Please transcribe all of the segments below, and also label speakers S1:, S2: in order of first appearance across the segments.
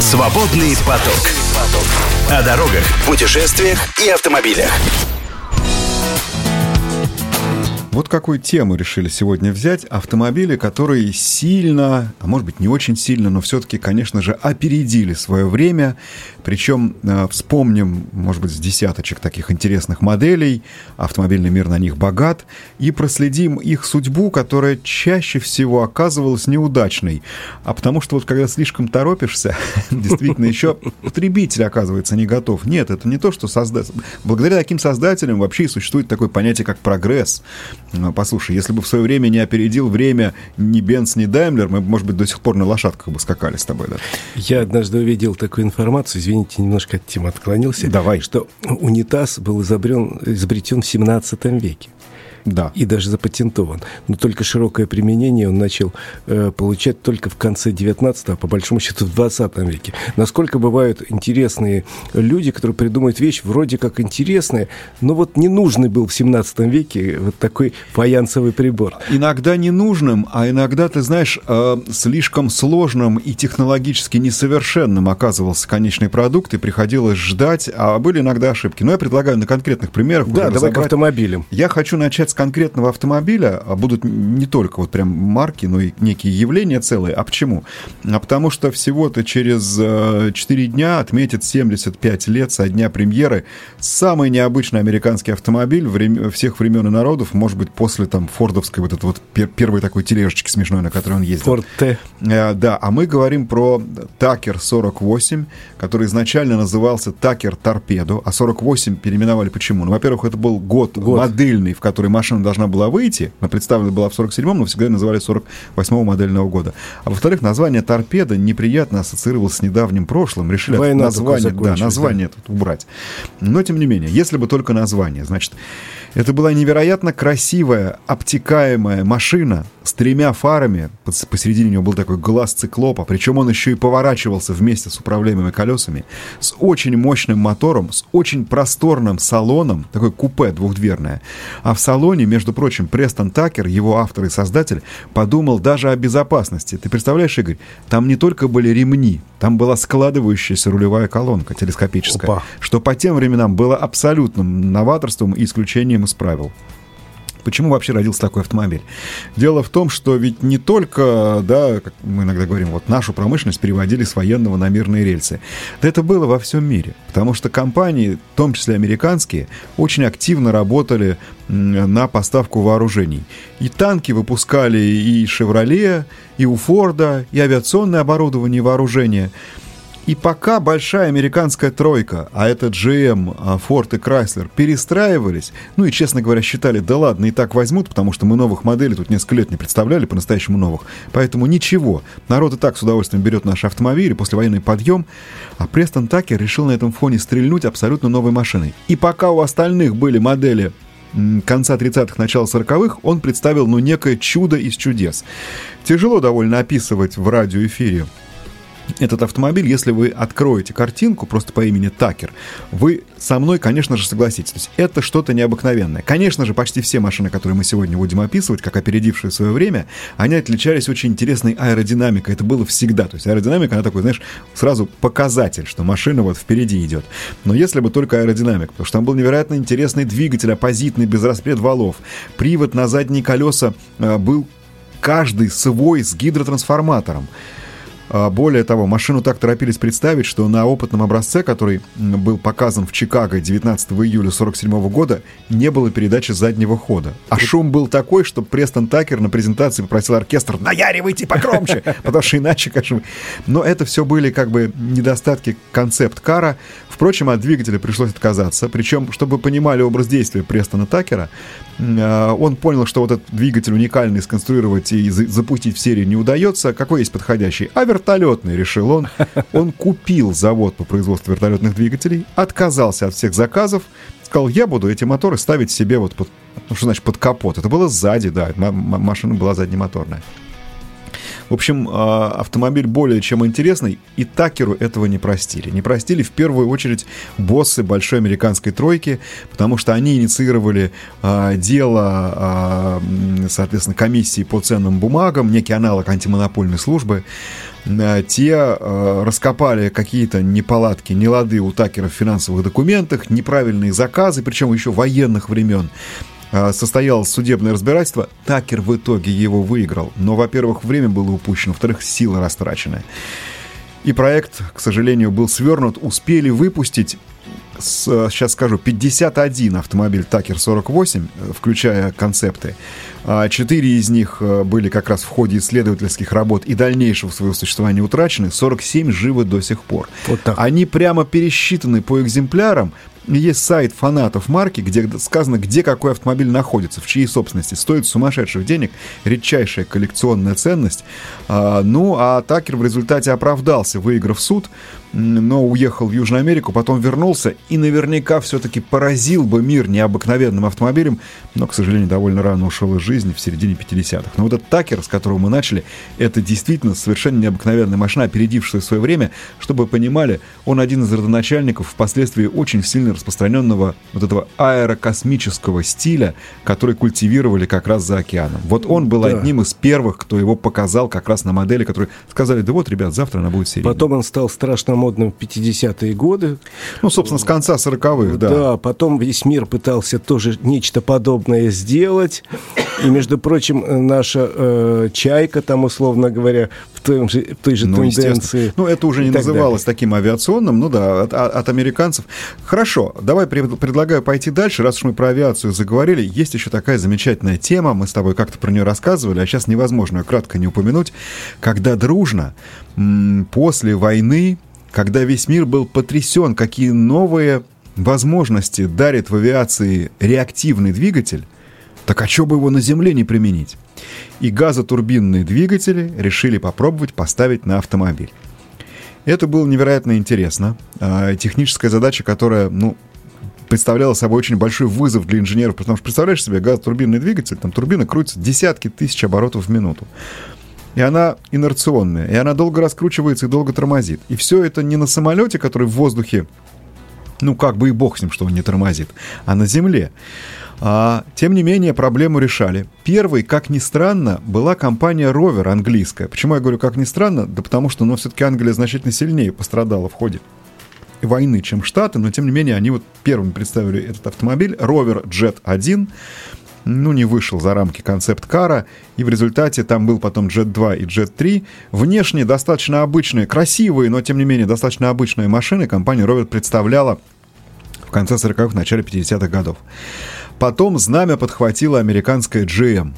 S1: Свободный поток. О дорогах, путешествиях и автомобилях.
S2: Вот какую тему решили сегодня взять. Автомобили, которые сильно, а может быть не очень сильно, но все-таки, конечно же, опередили свое время. Причем э, вспомним, может быть, с десяточек таких интересных моделей. Автомобильный мир на них богат. И проследим их судьбу, которая чаще всего оказывалась неудачной. А потому что вот когда слишком торопишься, действительно еще потребитель оказывается не готов. Нет, это не то, что создать. Благодаря таким создателям вообще и существует такое понятие, как прогресс. Ну, послушай, если бы в свое время не опередил время ни Бенц, ни Даймлер, мы, может быть, до сих пор на лошадках бы скакали с тобой, да?
S3: Я однажды увидел такую информацию, извините, немножко от темы отклонился.
S2: Давай.
S3: Что унитаз был изобрен, изобретен в 17 веке.
S2: Да.
S3: И даже запатентован. Но только широкое применение он начал э, получать только в конце 19 а по большому счету в 20 веке. Насколько бывают интересные люди, которые придумывают вещь вроде как интересная, но вот не нужный был в 17 веке вот такой фаянсовый прибор.
S2: Иногда ненужным, а иногда, ты знаешь, э, слишком сложным и технологически несовершенным оказывался конечный продукт, и приходилось ждать, а были иногда ошибки. Но я предлагаю на конкретных примерах.
S3: Да, давай к автомобилям.
S2: Я хочу начать с конкретного автомобиля а будут не только вот прям марки, но и некие явления целые. А почему? А потому что всего-то через 4 э, дня отметит 75 лет со дня премьеры самый необычный американский автомобиль врем... всех времен и народов, может быть, после там фордовской вот этой вот пер... первой такой тележечки смешной, на которой он ездил.
S3: Форд Т.
S2: Э, да, а мы говорим про Такер 48, который изначально назывался Такер Торпедо, а 48 переименовали почему? Ну, во-первых, это был год, год. модельный, в который машина должна была выйти, она представлена была в 47-м, но всегда называли 48-го модельного года. А во-вторых, название торпеда неприятно ассоциировалось с недавним прошлым. Решили
S3: Война
S2: название, да, название да. тут убрать. Но, тем не менее, если бы только название, значит, это была невероятно красивая, обтекаемая машина с тремя фарами. Посередине у него был такой глаз циклопа, причем он еще и поворачивался вместе с управляемыми колесами, с очень мощным мотором, с очень просторным салоном, такой купе двухдверное. А в салоне, между прочим, Престон Такер, его автор и создатель, подумал даже о безопасности. Ты представляешь, Игорь, там не только были ремни, там была складывающаяся рулевая колонка телескопическая, Опа. что по тем временам было абсолютным новаторством и исключением из правил. Почему вообще родился такой автомобиль? Дело в том, что ведь не только, да, как мы иногда говорим, вот нашу промышленность переводили с военного на мирные рельсы. Да это было во всем мире, потому что компании, в том числе американские, очень активно работали на поставку вооружений. И танки выпускали и «Шевроле», и у Форда, и авиационное оборудование и вооружение – и пока большая американская тройка, а это GM, а Ford и Chrysler, перестраивались, ну и, честно говоря, считали, да ладно, и так возьмут, потому что мы новых моделей тут несколько лет не представляли, по-настоящему новых. Поэтому ничего, народ и так с удовольствием берет наши автомобили, послевоенный подъем, а Престон Такер решил на этом фоне стрельнуть абсолютно новой машиной. И пока у остальных были модели конца 30-х, начала 40-х, он представил, ну, некое чудо из чудес. Тяжело довольно описывать в радиоэфире этот автомобиль, если вы откроете картинку просто по имени Такер, вы со мной, конечно же, согласитесь. То есть это что-то необыкновенное. Конечно же, почти все машины, которые мы сегодня будем описывать, как опередившие свое время, они отличались очень интересной аэродинамикой. Это было всегда. То есть аэродинамика, она такой, знаешь, сразу показатель, что машина вот впереди идет. Но если бы только аэродинамика, потому что там был невероятно интересный двигатель, оппозитный, без распред валов. Привод на задние колеса э, был каждый свой с гидротрансформатором. А, более того, машину так торопились представить, что на опытном образце, который был показан в Чикаго 19 июля 1947 года, не было передачи заднего хода. А шум был такой, что Престон Такер на презентации попросил оркестр «Наяривайте покромче!» Потому что иначе, конечно... Но это все были как бы недостатки концепт-кара. Впрочем, от двигателя пришлось отказаться. Причем, чтобы вы понимали образ действия Престона Такера, а, он понял, что вот этот двигатель уникальный сконструировать и запустить в серию не удается. Какой есть подходящий? А вертолетный, решил он. Он купил завод по производству вертолетных двигателей, отказался от всех заказов, сказал, я буду эти моторы ставить себе вот под, ну, что значит под капот. Это было сзади, да, машина была заднемоторная. В общем, а, автомобиль более чем интересный, и Такеру этого не простили. Не простили в первую очередь боссы большой американской тройки, потому что они инициировали а, дело, а, соответственно, комиссии по ценным бумагам, некий аналог антимонопольной службы. Те раскопали какие-то неполадки, нелады у Такера в финансовых документах, неправильные заказы, причем еще военных времен. А, состоялось судебное разбирательство. Такер в итоге его выиграл. Но, во-первых, время было упущено, во-вторых, силы растрачены. И проект, к сожалению, был свернут. Успели выпустить сейчас скажу, 51 автомобиль Такер 48, включая концепты. А четыре из них э, были как раз в ходе исследовательских работ и дальнейшего своего существования утрачены, 47 живы до сих пор. Вот так. Они прямо пересчитаны по экземплярам, есть сайт фанатов марки, где сказано, где какой автомобиль находится, в чьей собственности. Стоит сумасшедших денег, редчайшая коллекционная ценность. А, ну, а Такер в результате оправдался, выиграв суд но уехал в Южную Америку, потом вернулся и наверняка все-таки поразил бы мир необыкновенным автомобилем, но, к сожалению, довольно рано ушел из жизни в середине 50-х. Но вот этот Такер, с которого мы начали, это действительно совершенно необыкновенная машина, опередившая свое время. Чтобы вы понимали, он один из родоначальников впоследствии очень сильно распространенного вот этого аэрокосмического стиля, который культивировали как раз за океаном. Вот он был да. одним из первых, кто его показал как раз на модели, которые сказали, да вот, ребят, завтра она будет серийной.
S3: Потом он стал страшно модным в 50-е годы.
S2: Ну, собственно, с конца 40-х, да.
S3: Да, потом весь мир пытался тоже нечто подобное сделать. И, между прочим, наша э, чайка, там, условно говоря, в, том же, в той же ну, тенденции.
S2: Ну, это уже не называлось далее. таким авиационным, ну да, от, от американцев. Хорошо, давай предлагаю пойти дальше, раз уж мы про авиацию заговорили. Есть еще такая замечательная тема, мы с тобой как-то про нее рассказывали, а сейчас невозможно ее кратко не упомянуть. Когда дружно после войны когда весь мир был потрясен, какие новые возможности дарит в авиации реактивный двигатель, так а что бы его на Земле не применить? И газотурбинные двигатели решили попробовать поставить на автомобиль. Это было невероятно интересно. А, техническая задача, которая, ну, представляла собой очень большой вызов для инженеров, потому что представляешь себе газотурбинный двигатель, там турбина крутится десятки тысяч оборотов в минуту и она инерционная, и она долго раскручивается и долго тормозит. И все это не на самолете, который в воздухе, ну как бы и бог с ним, что он не тормозит, а на земле. А, тем не менее, проблему решали. Первой, как ни странно, была компания Rover английская. Почему я говорю как ни странно? Да потому что, ну, все-таки Англия значительно сильнее пострадала в ходе войны, чем Штаты, но тем не менее они вот первыми представили этот автомобиль Rover Jet 1 ну, не вышел за рамки концепт-кара, и в результате там был потом Jet 2 и Jet 3. Внешне достаточно обычные, красивые, но тем не менее достаточно обычные машины компания Rovert представляла в конце 40-х, начале 50-х годов. Потом знамя подхватила американская GM.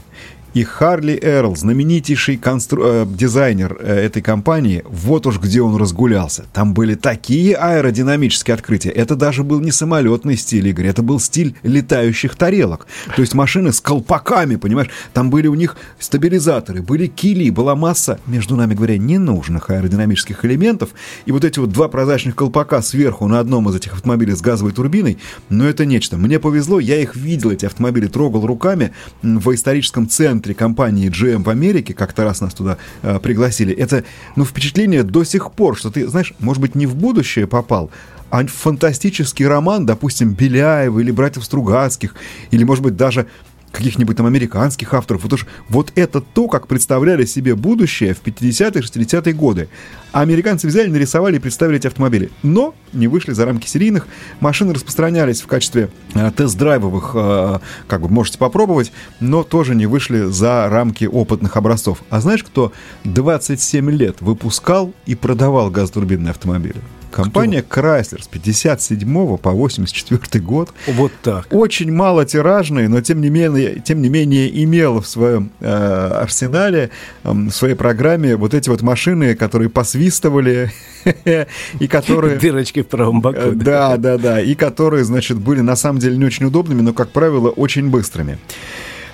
S2: И Харли Эрл, знаменитейший констру... э, дизайнер э, этой компании, вот уж где он разгулялся. Там были такие аэродинамические открытия. Это даже был не самолетный стиль, Игорь, это был стиль летающих тарелок. То есть машины с колпаками, понимаешь? Там были у них стабилизаторы, были кили, была масса, между нами говоря, ненужных аэродинамических элементов. И вот эти вот два прозрачных колпака сверху на одном из этих автомобилей с газовой турбиной, ну это нечто. Мне повезло, я их видел, эти автомобили, трогал руками в историческом центре центре компании GM в Америке, как-то раз нас туда э, пригласили, это, ну, впечатление до сих пор, что ты, знаешь, может быть, не в будущее попал, а фантастический роман, допустим, Беляева или братьев Стругацких, или, может быть, даже каких-нибудь там американских авторов. Вот, уж, вот это то, как представляли себе будущее в 50-е, 60-е годы. А американцы взяли, нарисовали и представили эти автомобили. Но не вышли за рамки серийных. Машины распространялись в качестве э, тест-драйвовых, э, как бы можете попробовать, но тоже не вышли за рамки опытных образцов. А знаешь, кто 27 лет выпускал и продавал газотурбинные автомобили? Компания Кто? Chrysler с 57 по 84 год.
S3: Вот так.
S2: Очень мало тиражные, но тем не менее, тем не менее имела в своем э, арсенале, э, в своей программе вот эти вот машины, которые посвистывали и которые...
S3: Дырочки в правом боку. Э,
S2: да, да, да. И которые, значит, были на самом деле не очень удобными, но, как правило, очень быстрыми.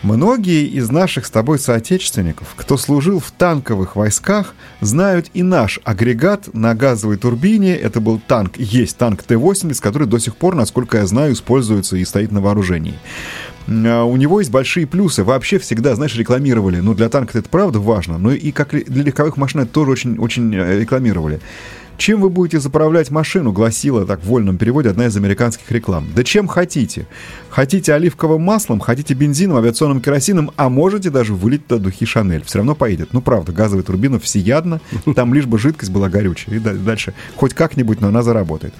S2: Многие из наших с тобой соотечественников, кто служил в танковых войсках, знают и наш агрегат на газовой турбине. Это был танк, есть танк Т-80, который до сих пор, насколько я знаю, используется и стоит на вооружении. а, у него есть большие плюсы. Вообще всегда, знаешь, рекламировали. Ну, для танка это правда важно, но и как для легковых машин это тоже очень, очень э, рекламировали. Чем вы будете заправлять машину, гласила так в вольном переводе одна из американских реклам. Да чем хотите. Хотите оливковым маслом, хотите бензином, авиационным керосином, а можете даже вылить туда духи Шанель. Все равно поедет. Ну, правда, газовая турбина всеядна, там лишь бы жидкость была горючая. И дальше хоть как-нибудь, но она заработает.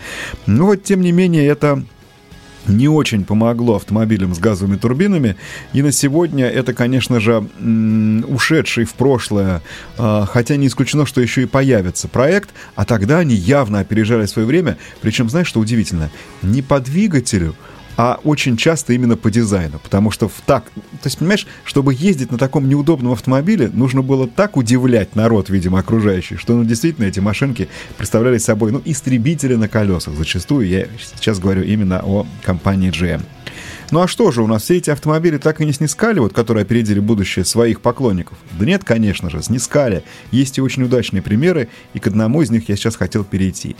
S2: Ну вот, тем не менее, это не очень помогло автомобилям с газовыми турбинами. И на сегодня это, конечно же, ушедший в прошлое, а, хотя не исключено, что еще и появится проект, а тогда они явно опережали свое время. Причем, знаешь, что удивительно? Не по двигателю, а очень часто именно по дизайну. Потому что в так... То есть, понимаешь, чтобы ездить на таком неудобном автомобиле, нужно было так удивлять народ, видимо, окружающий, что, ну, действительно, эти машинки представляли собой, ну, истребители на колесах. Зачастую я сейчас говорю именно о компании GM. Ну а что же, у нас все эти автомобили так и не снискали, вот которые опередили будущее своих поклонников? Да нет, конечно же, снискали. Есть и очень удачные примеры, и к одному из них я сейчас хотел перейти.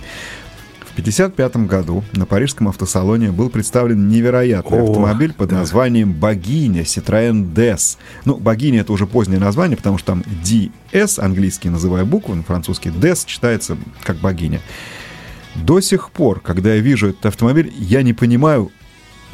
S2: 1955 году на парижском автосалоне был представлен невероятный О, автомобиль под да. названием «Богиня» Citroën DS. Ну, «Богиня» — это уже позднее название, потому что там DS, английский называя буквы, на французский DS читается как «богиня». До сих пор, когда я вижу этот автомобиль, я не понимаю,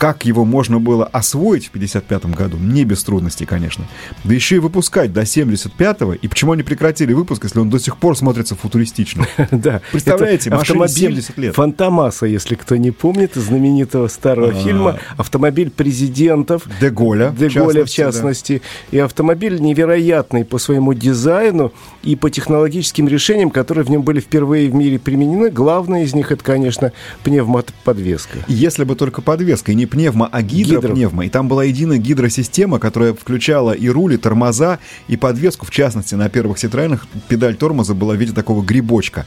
S2: как его можно было освоить в 55 году, не без трудностей, конечно. Да еще и выпускать до 75-го. И почему они прекратили выпуск, если он до сих пор смотрится футуристично?
S3: Да.
S2: Представляете, машине 70 лет.
S3: Фантомаса, если кто не помнит, знаменитого старого а. фильма. Автомобиль президентов.
S2: Деголя.
S3: Деголя, в частности. И автомобиль невероятный по своему дизайну и по технологическим решениям, которые в нем были впервые в мире применены. Главное из них, это, конечно, пневмоподвеска.
S2: Если бы только подвеска, и не пневмо, а гидропневмо. Гидро. И там была единая гидросистема, которая включала и рули, тормоза, и подвеску. В частности, на первых Ситроенах педаль тормоза была в виде такого грибочка.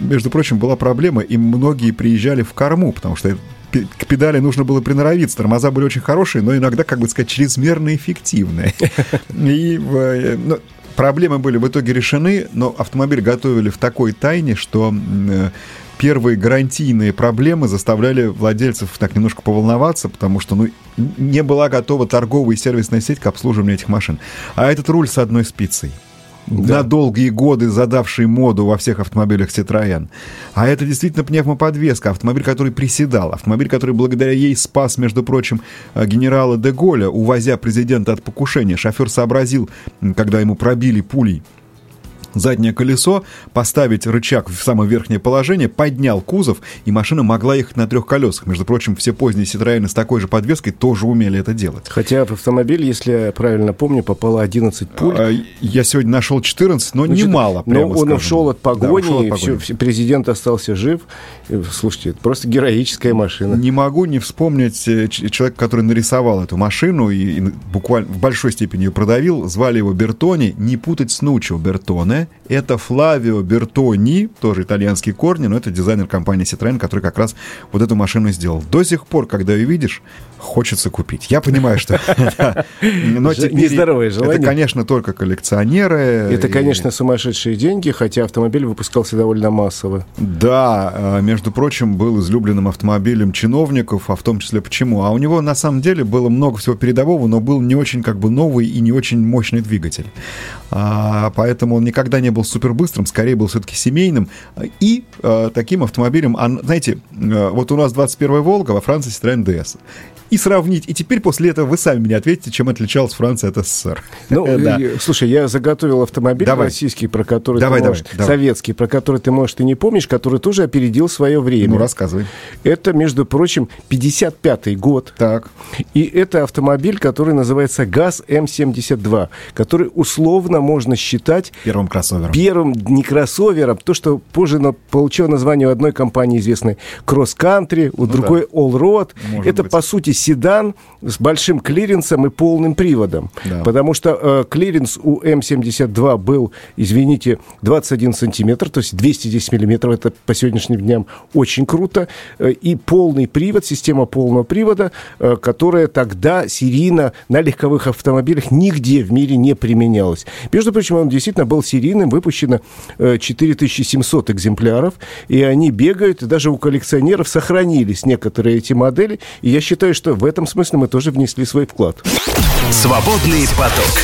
S2: Между прочим, была проблема, и многие приезжали в корму, потому что к педали нужно было приноровиться. Тормоза были очень хорошие, но иногда, как бы сказать, чрезмерно эффективные. И э, ну, проблемы были в итоге решены, но автомобиль готовили в такой тайне, что э, первые гарантийные проблемы заставляли владельцев так немножко поволноваться, потому что ну, не была готова торговая и сервисная сеть к обслуживанию этих машин. А этот руль с одной спицей. Да. На долгие годы задавший моду во всех автомобилях Citroën. А это действительно пневмоподвеска, автомобиль, который приседал, автомобиль, который благодаря ей спас, между прочим, э, генерала де Голля, увозя президента от покушения. Шофер сообразил, когда ему пробили пулей заднее колесо, поставить рычаг в самое верхнее положение, поднял кузов, и машина могла ехать на трех колесах. Между прочим, все поздние Citroёны с такой же подвеской тоже умели это делать.
S3: Хотя в автомобиль, если я правильно помню, попало 11 пуль. А,
S2: я сегодня нашел 14, но Значит, немало,
S3: прямо Но он скажем. ушел от погони, да, ушел от погони. Все, президент остался жив. Слушайте, это просто героическая машина.
S2: Не могу не вспомнить э, человека, который нарисовал эту машину и, и буквально в большой степени ее продавил. Звали его Бертони. Не путать с Нучо Бертоне это Флавио Бертони, тоже итальянские корни, но это дизайнер компании Citroёn, который как раз вот эту машину сделал. До сих пор, когда ее видишь, хочется купить. Я понимаю, что...
S3: Нездоровое желание.
S2: Это, конечно, только коллекционеры.
S3: Это, конечно, сумасшедшие деньги, хотя автомобиль выпускался довольно массово.
S2: Да, а, между прочим, был излюбленным автомобилем чиновников, а в том числе почему? А у него, на самом деле, было много всего передового, но был не очень как бы новый и не очень мощный двигатель. А, поэтому он никогда не был супербыстрым, скорее был все-таки семейным. И а, таким автомобилем, знаете, вот у нас 21 Волга, во Франции Citroёn DS и сравнить. И теперь после этого вы сами мне ответите, чем отличалась Франция от СССР.
S3: Ну, да. слушай, я заготовил автомобиль давай. российский, про который давай, ты можешь, давай, советский, про который ты, может, и не помнишь, который тоже опередил свое время.
S2: Ну, рассказывай.
S3: Это, между прочим, 55-й год.
S2: Так.
S3: И это автомобиль, который называется ГАЗ М72, который условно можно считать...
S2: Первым кроссовером.
S3: Первым, не кроссовером, то, что позже получило название у одной компании известной Cross Country, у ну, другой да. Allroad. Может это, быть. по сути, седан с большим клиренсом и полным приводом. Да. Потому что э, клиренс у М72 был, извините, 21 сантиметр, то есть 210 миллиметров. Это по сегодняшним дням очень круто. Э, и полный привод, система полного привода, э, которая тогда серийно на легковых автомобилях нигде в мире не применялась. Между прочим, он действительно был серийным выпущено 4700 экземпляров, и они бегают, и даже у коллекционеров сохранились некоторые эти модели, и я считаю, что в этом смысле мы тоже внесли свой вклад.
S1: Свободный поток.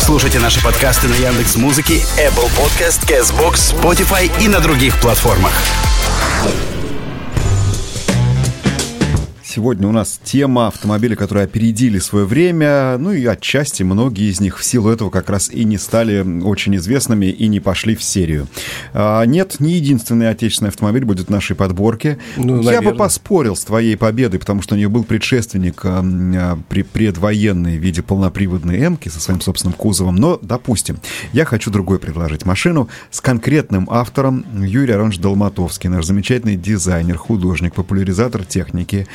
S1: Слушайте наши подкасты на Яндекс Музыке, Apple Podcast, Castbox, Spotify и на других платформах.
S2: Сегодня у нас тема автомобилей, которые опередили свое время, ну и отчасти многие из них в силу этого как раз и не стали очень известными и не пошли в серию. А, нет, не единственный отечественный автомобиль будет в нашей подборке. Ну, Я бы поспорил с твоей победой, потому что у нее был предшественник а, а, при, предвоенный в виде полноприводной «Эмки» со своим собственным кузовом, но, допустим, я хочу другой предложить машину с конкретным автором Юрий Аронович Долматовский, наш замечательный дизайнер, художник, популяризатор техники,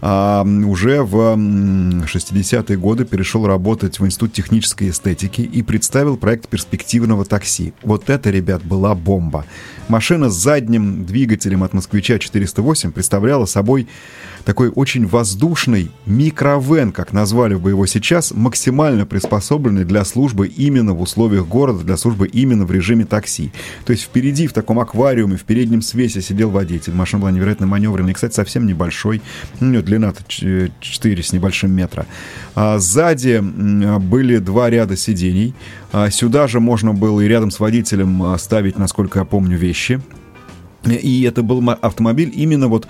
S2: а, уже в 60-е годы перешел работать в Институт технической эстетики и представил проект перспективного такси. Вот это, ребят, была бомба. Машина с задним двигателем от «Москвича 408» представляла собой такой очень воздушный микровен, как назвали бы его сейчас, максимально приспособленный для службы именно в условиях города, для службы именно в режиме такси. То есть впереди, в таком аквариуме, в переднем свесе сидел водитель. Машина была невероятно маневренной, кстати, совсем небольшой. У нее длина-то 4 с небольшим метра. А сзади были два ряда сидений. А сюда же можно было и рядом с водителем ставить, насколько я помню, вещи. И это был автомобиль именно вот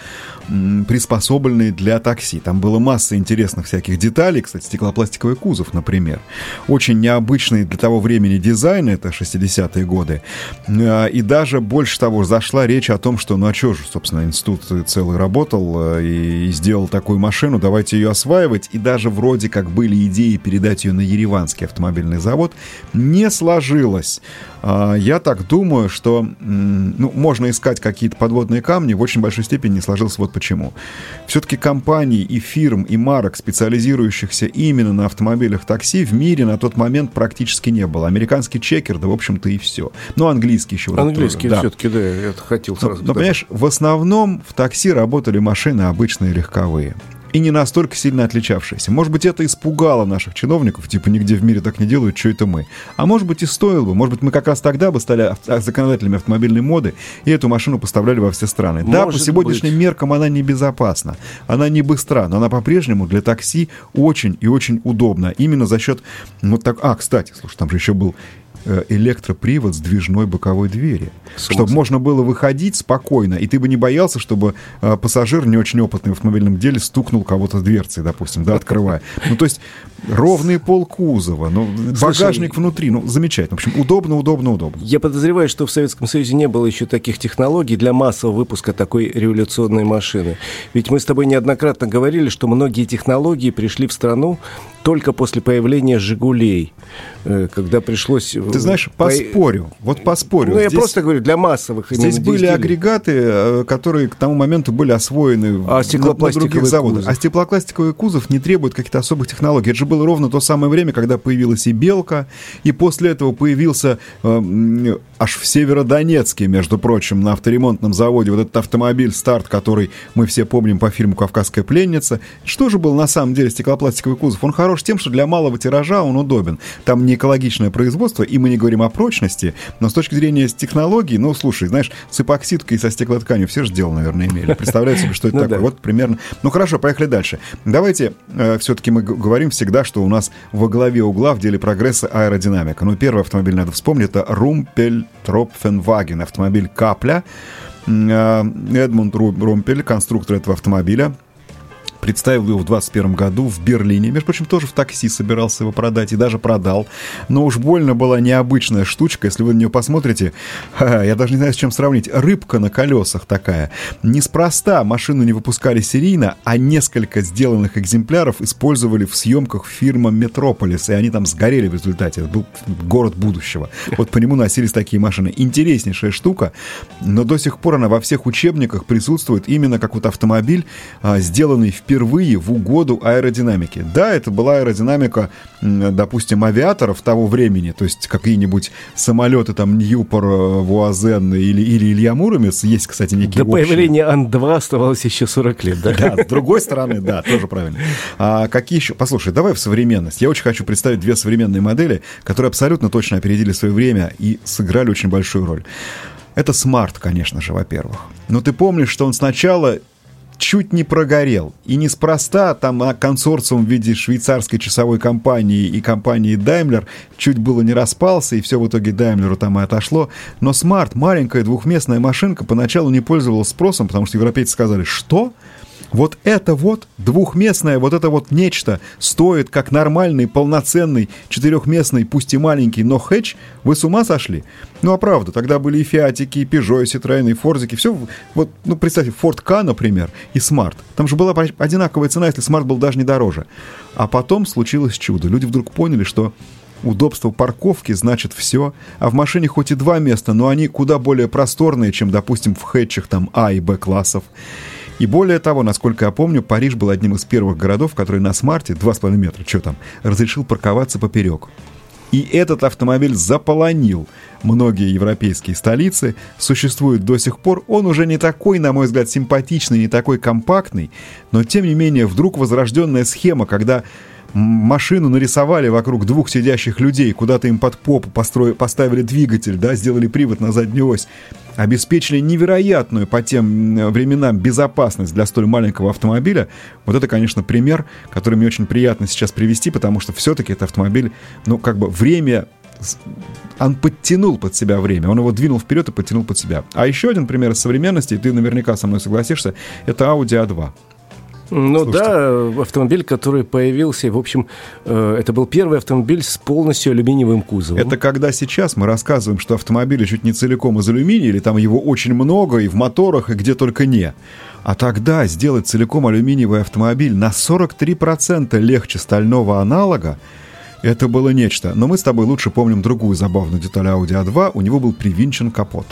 S2: приспособленный для такси. Там было масса интересных всяких деталей. Кстати, стеклопластиковый кузов, например. Очень необычный для того времени дизайн, это 60-е годы. А, и даже больше того, зашла речь о том, что, ну а что же, собственно, институт целый работал э, и сделал такую машину, давайте ее осваивать. И даже вроде как были идеи передать ее на Ереванский автомобильный завод. Не сложилось. А, я так думаю, что ну, можно искать какие-то подводные камни, в очень большой степени не сложился вот почему. Все-таки компаний и фирм, и марок, специализирующихся именно на автомобилях такси, в мире на тот момент практически не было. Американский чекер, да, в общем-то, и все. Ну, английский еще.
S3: Английский да. все-таки, да, я хотел сразу.
S2: Но, но, понимаешь, в основном в такси работали машины обычные легковые и не настолько сильно отличавшиеся. Может быть, это испугало наших чиновников, типа нигде в мире так не делают, что это мы. А может быть и стоило бы, может быть мы как раз тогда бы стали законодателями автомобильной моды и эту машину поставляли во все страны. Может да, по сегодняшним быть. меркам она небезопасна, она не быстра, но она по-прежнему для такси очень и очень удобна. Именно за счет вот так... А, кстати, слушай, там же еще был электропривод сдвижной боковой двери. Чтобы можно было выходить спокойно, и ты бы не боялся, чтобы э, пассажир, не очень опытный в автомобильном деле, стукнул кого-то дверцей, допустим, да, открывая. Ну, то есть ровный пол кузова, ну, Слушай, багажник внутри, ну, замечательно. В общем, удобно, удобно, удобно.
S3: Я подозреваю, что в Советском Союзе не было еще таких технологий для массового выпуска такой революционной машины. Ведь мы с тобой неоднократно говорили, что многие технологии пришли в страну только после появления «Жигулей», э, когда пришлось...
S2: Ты знаешь, поспорю, вот поспорю.
S3: Ну, я здесь, просто говорю, для массовых.
S2: Здесь были агрегаты, э, которые к тому моменту были освоены
S3: а на, на других заводах.
S2: Кузов. А стеклопластиковый кузов не требует каких-то особых технологий. Это же было ровно то самое время, когда появилась и «Белка», и после этого появился э, аж в Северодонецке, между прочим, на авторемонтном заводе вот этот автомобиль «Старт», который мы все помним по фильму «Кавказская пленница». Что же был на самом деле стеклопластиковый кузов? Он хорош тем, что для малого тиража он удобен. Там не экологичное производство, и мы не говорим о прочности, но с точки зрения технологий, ну, слушай, знаешь, с эпоксидкой и со стеклотканью все же дело, наверное, имели. Представляете себе, что это ну такое? Вот примерно. Ну, хорошо, поехали дальше. Давайте э, все-таки мы говорим всегда, что у нас во главе угла в деле прогресса аэродинамика. Ну, первый автомобиль надо вспомнить, это Румпель Тропфенваген, автомобиль Капля. Э, Эдмунд Румпель, конструктор этого автомобиля, представил его в 21 году в Берлине. Между прочим, тоже в такси собирался его продать и даже продал. Но уж больно была необычная штучка. Если вы на нее посмотрите, я даже не знаю, с чем сравнить. Рыбка на колесах такая. Неспроста машину не выпускали серийно, а несколько сделанных экземпляров использовали в съемках фирмы Метрополис, и они там сгорели в результате. Это был город будущего. Вот по нему носились такие машины. Интереснейшая штука, но до сих пор она во всех учебниках присутствует именно как вот автомобиль, а, сделанный в впервые в угоду аэродинамики. Да, это была аэродинамика, допустим, авиаторов того времени, то есть какие-нибудь самолеты там Ньюпор, э, Вуазен или, или Илья Муромец, есть, кстати, некие
S3: До общие. появления Ан-2 оставалось еще 40 лет, да?
S2: Да, с другой стороны, да, тоже правильно. А какие еще? Послушай, давай в современность. Я очень хочу представить две современные модели, которые абсолютно точно опередили свое время и сыграли очень большую роль. Это смарт, конечно же, во-первых. Но ты помнишь, что он сначала чуть не прогорел. И неспроста там а консорциум в виде швейцарской часовой компании и компании Daimler чуть было не распался, и все в итоге Daimler там и отошло. Но Smart, маленькая двухместная машинка, поначалу не пользовалась спросом, потому что европейцы сказали, что? Вот это вот двухместное, вот это вот нечто стоит как нормальный, полноценный, четырехместный, пусть и маленький, но хэтч, вы с ума сошли? Ну а правда, тогда были и Фиатики, и Peugeot, и Citroёn, и Форзики, все, вот, ну представьте, Ford K, например, и Smart. Там же была одинаковая цена, если Smart был даже не дороже. А потом случилось чудо. Люди вдруг поняли, что Удобство парковки значит все, а в машине хоть и два места, но они куда более просторные, чем, допустим, в хэтчах там А и Б классов. И более того, насколько я помню, Париж был одним из первых городов, который на смарте, 2,5 метра, что там, разрешил парковаться поперек. И этот автомобиль заполонил многие европейские столицы, существует до сих пор. Он уже не такой, на мой взгляд, симпатичный, не такой компактный, но тем не менее вдруг возрожденная схема, когда машину нарисовали вокруг двух сидящих людей, куда-то им под попу построили, поставили двигатель, да, сделали привод на заднюю ось, обеспечили невероятную по тем временам безопасность для столь маленького автомобиля, вот это, конечно, пример, который мне очень приятно сейчас привести, потому что все-таки это автомобиль, ну, как бы время он подтянул под себя время, он его двинул вперед и подтянул под себя. А еще один пример из современности, и ты наверняка со мной согласишься, это Audi A2.
S3: Ну Слушайте. да, автомобиль, который появился, в общем, э, это был первый автомобиль с полностью алюминиевым кузовом.
S2: Это когда сейчас мы рассказываем, что автомобили чуть не целиком из алюминия, или там его очень много и в моторах, и где только не. А тогда сделать целиком алюминиевый автомобиль на 43% легче стального аналога, это было нечто. Но мы с тобой лучше помним другую забавную деталь Audi A2. У него был привинчен капот.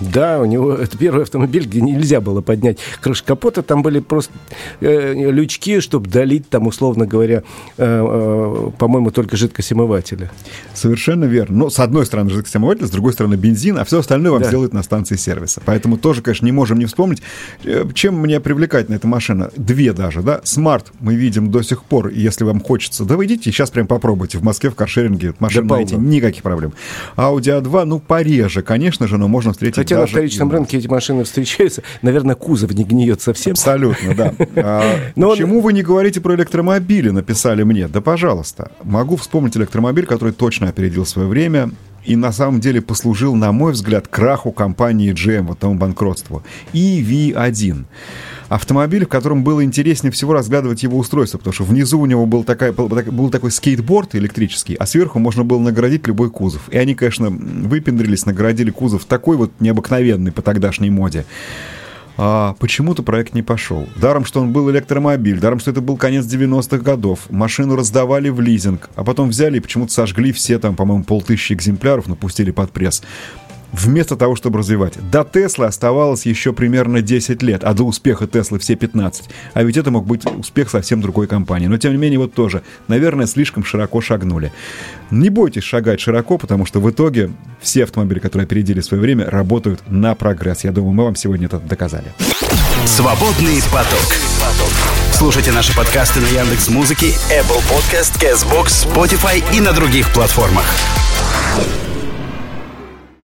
S3: Да, у него это первый автомобиль, где нельзя было поднять крышу капота. Там были просто э, лючки, чтобы долить там, условно говоря, э, э, по-моему, только жидкосемыватели.
S2: Совершенно верно. Но, с одной стороны, жидкосемыватель, с другой стороны, бензин, а все остальное вам да. сделают на станции сервиса. Поэтому тоже, конечно, не можем не вспомнить. Э, чем мне привлекательна эта машина? Две даже, да? Смарт мы видим до сих пор. Если вам хочется, да вы идите, сейчас прям попробуйте. В Москве в каршеринге машин да найти никаких проблем. Audi A2, ну, пореже, конечно же, но можно встретить
S3: Хотя на вторичном рынке эти машины встречаются, наверное, кузов не гниет совсем.
S2: Абсолютно, да. А, Но почему он... вы не говорите про электромобили, написали мне? Да, пожалуйста. Могу вспомнить электромобиль, который точно опередил свое время и на самом деле послужил, на мой взгляд, краху компании GM, вот тому банкротству. EV1 автомобиль, в котором было интереснее всего разглядывать его устройство, потому что внизу у него был, такая, был такой скейтборд электрический, а сверху можно было наградить любой кузов. И они, конечно, выпендрились, наградили кузов такой вот необыкновенный по тогдашней моде. А почему-то проект не пошел. Даром, что он был электромобиль, даром, что это был конец 90-х годов. Машину раздавали в лизинг, а потом взяли и почему-то сожгли все там, по-моему, полтысячи экземпляров, напустили под пресс вместо того, чтобы развивать. До Теслы оставалось еще примерно 10 лет, а до успеха Теслы все 15. А ведь это мог быть успех совсем другой компании. Но тем не менее, вот тоже, наверное, слишком широко шагнули. Не бойтесь шагать широко, потому что в итоге все автомобили, которые опередили свое время, работают на прогресс. Я думаю, мы вам сегодня это доказали.
S1: Свободный поток. Слушайте наши подкасты на Яндекс Музыке, Apple Podcast, Castbox, Spotify и на других платформах.